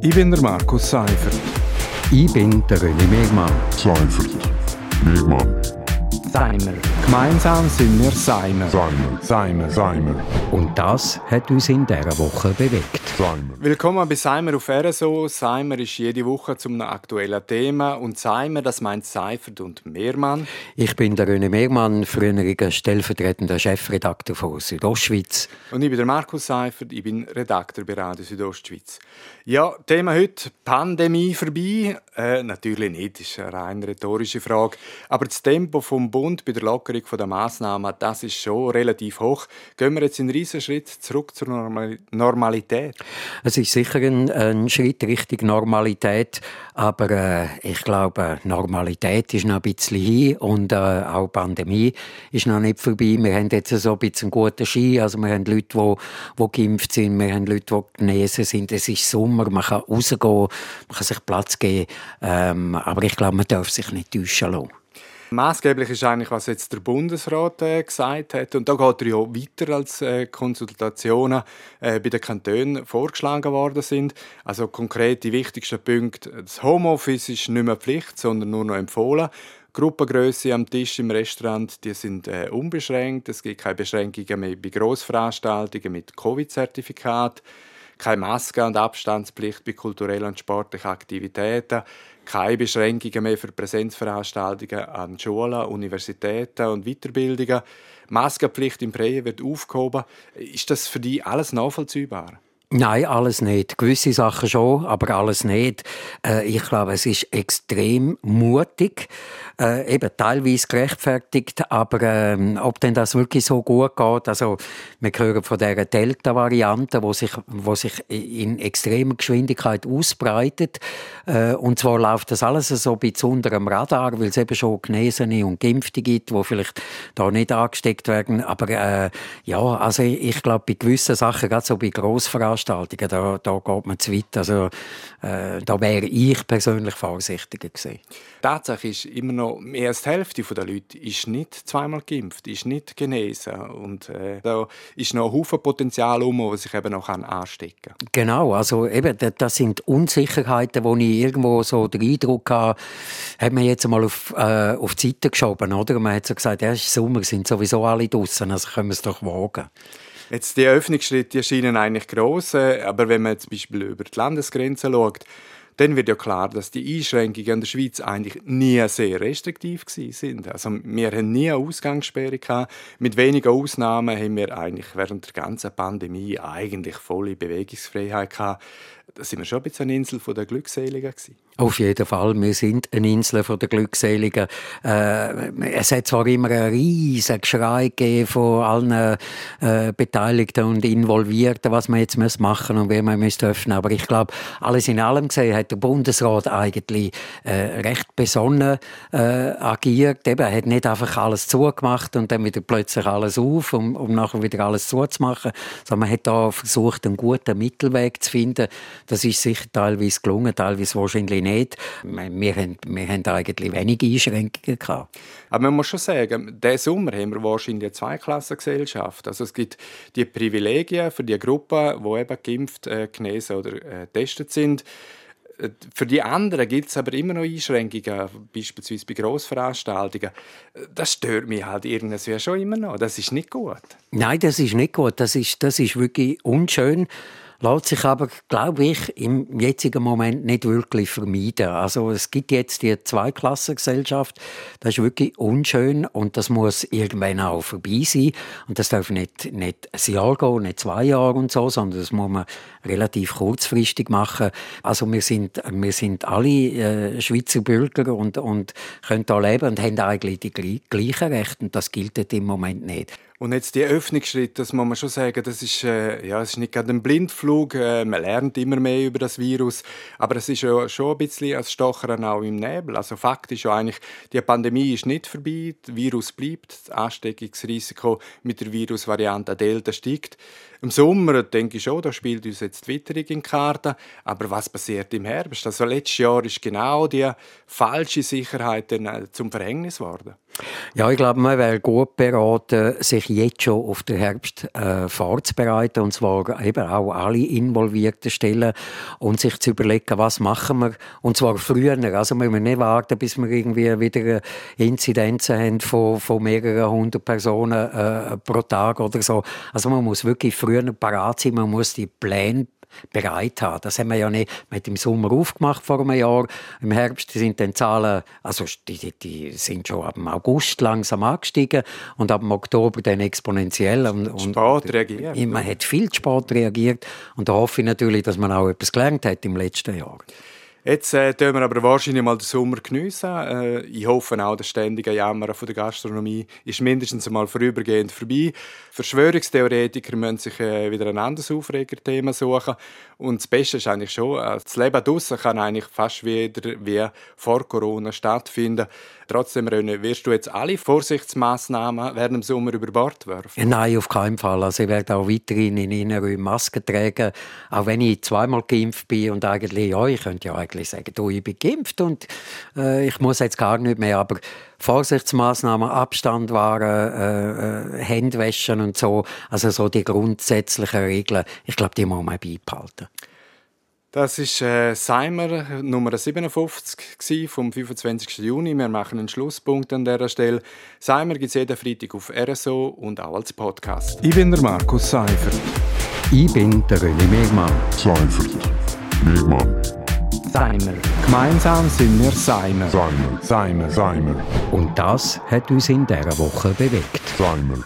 Ich bin der Markus Seifert. Ich bin der René Megmann. Seifert. Megmann. Seimer. Gemeinsam sind wir Seimer. Seimer. Seimer. Seimer. Und das hat uns in dieser Woche bewegt. Seimer. Willkommen bei Seimer auf RSO. Seimer ist jede Woche zum aktuellen Thema. Und Seimer, das meint Seifert und Mehrmann. Ich bin der René Megmann, früheriger stellvertretender Chefredakteur von Südostschweiz. Und ich bin der Markus Seifert, ich bin Redakteur bei Radio Südostschweiz. Ja, Thema heute: Pandemie vorbei. Äh, natürlich nicht, das ist eine rein rhetorische Frage. Aber das Tempo vom Bund bei der Lockerung der Massnahmen, das ist schon relativ hoch. Gehen wir jetzt einen riesen Schritt zurück zur Normal Normalität? Es ist sicher ein, ein Schritt Richtung Normalität, aber äh, ich glaube, Normalität ist noch ein bisschen hin und äh, auch Pandemie ist noch nicht vorbei. Wir haben jetzt so ein bisschen einen guten Ski, also wir haben Leute, die, die geimpft sind, wir haben Leute, die genesen sind. Es ist Sommer, man kann rausgehen, man kann sich Platz geben, ähm, aber ich glaube, man darf sich nicht täuschen lassen. Maßgeblich ist eigentlich, was jetzt der Bundesrat äh, gesagt hat. Und da geht er ja weiter als äh, Konsultationen äh, bei den Kantonen vorgeschlagen worden sind. Also konkret die wichtigsten Punkte. Das Homeoffice ist nicht mehr Pflicht, sondern nur noch empfohlen. Gruppengröße am Tisch im Restaurant die sind äh, unbeschränkt. Es gibt keine Beschränkungen mehr bei Grossveranstaltungen mit Covid-Zertifikat keine Maske- und Abstandspflicht bei kulturellen und sportlichen Aktivitäten, keine Beschränkungen mehr für Präsenzveranstaltungen an Schulen, Universitäten und Weiterbildungen. Maskenpflicht im Freien wird aufgehoben. Ist das für dich alles nachvollziehbar? Nein, alles nicht. Gewisse Sachen schon, aber alles nicht. Äh, ich glaube, es ist extrem mutig, äh, eben teilweise gerechtfertigt, aber ähm, ob denn das wirklich so gut geht, also wir hören von der Delta-Variante, wo sich, wo sich in extremer Geschwindigkeit ausbreitet äh, und zwar läuft das alles so ein bisschen unter dem Radar, weil es eben schon Genesene und Geimpfte gibt, die vielleicht da nicht angesteckt werden, aber äh, ja, also ich, ich glaube, bei gewissen Sachen, gerade so bei Grossveranstaltungen, Veranstaltungen, da, da geht man zu weit. Also, äh, da wäre ich persönlich vorsichtiger gewesen. Tatsache ist immer noch mehr als die Hälfte der Leute ist nicht zweimal geimpft, ist nicht genesen und äh, da ist noch ein Haufen Potenzial um, das sich eben noch anstecken kann. Genau, also eben das sind Unsicherheiten, wo ich irgendwo so den Eindruck habe, hat man jetzt mal auf, äh, auf die Seite geschoben, oder? Man hat so gesagt, ja, es ist Sommer, sind sowieso alle draußen, also können wir es doch wagen. Jetzt die Öffnungsschritte erscheinen eigentlich gross, äh, aber wenn man zum Beispiel über die Landesgrenzen schaut, dann wird ja klar, dass die Einschränkungen in der Schweiz eigentlich nie sehr restriktiv sind. Also wir haben nie eine Ausgangssperre gehabt. Mit wenigen Ausnahmen haben wir eigentlich während der ganzen Pandemie eigentlich volle Bewegungsfreiheit gehabt. Da sind wir schon ein bisschen eine Insel der Glückseligen gewesen. Auf jeden Fall, wir sind eine Insel der Glückseligen. Äh, es hat zwar immer einen riesen Geschrei gegeben von allen äh, Beteiligten und Involvierten, was man jetzt machen und wie man müsste öffnen. Aber ich glaube, alles in allem gesehen hat der Bundesrat eigentlich äh, recht besonnen äh, agiert. Eben, er hat nicht einfach alles zugemacht und dann wieder plötzlich alles auf, um, um nachher wieder alles zuzumachen, sondern man hat da versucht, einen guten Mittelweg zu finden. Das ist sicher teilweise gelungen, teilweise wahrscheinlich nicht. Wir haben, wir haben eigentlich wenige Einschränkungen gehabt. Aber man muss schon sagen, diesen Sommer haben wir wahrscheinlich eine Zweiklassengesellschaft. Also es gibt die Privilegien für die Gruppen, die eben geimpft, äh, genesen oder äh, getestet sind. Äh, für die anderen gibt es aber immer noch Einschränkungen, beispielsweise bei Grossveranstaltungen. Das stört mich halt irgendwie schon immer noch. Das ist nicht gut. Nein, das ist nicht gut. Das ist, das ist wirklich unschön lässt sich aber, glaube ich, im jetzigen Moment nicht wirklich vermeiden. Also es gibt jetzt die Zweiklassengesellschaft, das ist wirklich unschön und das muss irgendwann auch vorbei sein. Und das darf nicht, nicht ein Jahr gehen, nicht zwei Jahre und so, sondern das muss man relativ kurzfristig machen. Also wir sind, wir sind alle äh, Schweizer Bürger und, und können da leben und haben eigentlich die gleichen Rechte und das gilt im Moment nicht. Und jetzt die Öffnungsschritte, das muss man schon sagen, das ist, äh, ja, es ist nicht gerade ein Blindflug. Äh, man lernt immer mehr über das Virus, aber es ist ja schon ein bisschen als Stochern auch im Nebel. Also Fakt ist ja eigentlich, die Pandemie ist nicht vorbei, das Virus bleibt, das Ansteckungsrisiko mit der Virusvariante Delta steigt. Im Sommer denke ich schon, da spielt uns jetzt die Witterung in Karten. Aber was passiert im Herbst? Also letztes Jahr ist genau die falsche Sicherheit äh, zum Verhängnis geworden. Ja, ich glaube, man wäre gut beraten, sich jetzt schon auf den Herbst äh, vorzubereiten und zwar eben auch alle involvierten Stellen und sich zu überlegen, was machen wir und zwar früher. Also wir müssen nicht warten, bis wir irgendwie wieder Inzidenzen haben von, von mehreren hundert Personen äh, pro Tag oder so. Also man muss wirklich früher parat sein, man muss die Pläne bereit haben. Das haben wir ja nicht mit im Sommer aufgemacht vor einem Jahr. Im Herbst sind dann Zahlen, also die, die, die sind schon ab August langsam angestiegen und ab Oktober dann exponentiell. Und, und spät reagiert. Man hat viel zu spät reagiert und da hoffe ich natürlich, dass man auch etwas gelernt hat im letzten Jahr. Jetzt äh, wir aber wahrscheinlich mal den Sommer geniessen. Äh, ich hoffe auch, das ständige Jammern von der Gastronomie ist mindestens einmal vorübergehend vorbei. Verschwörungstheoretiker müssen sich äh, wieder ein anderes Aufregerthema suchen. Und das Beste ist eigentlich schon, äh, das Leben draussen kann eigentlich fast wieder wie vor Corona stattfinden. Trotzdem, René, wirst du jetzt alle Vorsichtsmaßnahmen während dem Sommer über Bord werfen? Nein, auf keinen Fall. Also ich werde auch weiterhin in Innenräumen Masken tragen, auch wenn ich zweimal geimpft bin und eigentlich, ja, ich könnte ja eigentlich sagen, du, ich bin geimpft und äh, ich muss jetzt gar nicht mehr, aber Vorsichtsmaßnahmen, Abstand wahren, äh, äh, Händewaschen und so, also so die grundsätzlichen Regeln, ich glaube, die muss man beibehalten. Das ist äh, Seimer Nummer 57 vom 25. Juni. Wir machen einen Schlusspunkt an dieser Stelle. Seimer gibt es jeden Freitag auf RSO und auch als Podcast. Ich bin der Markus Seifert. Ich bin der René Megmann. Seifert. Megmann. Seimer. Gemeinsam sind wir Seimer. Seimer. Seimer. Seimer. Und das hat uns in dieser Woche bewegt. Seimer.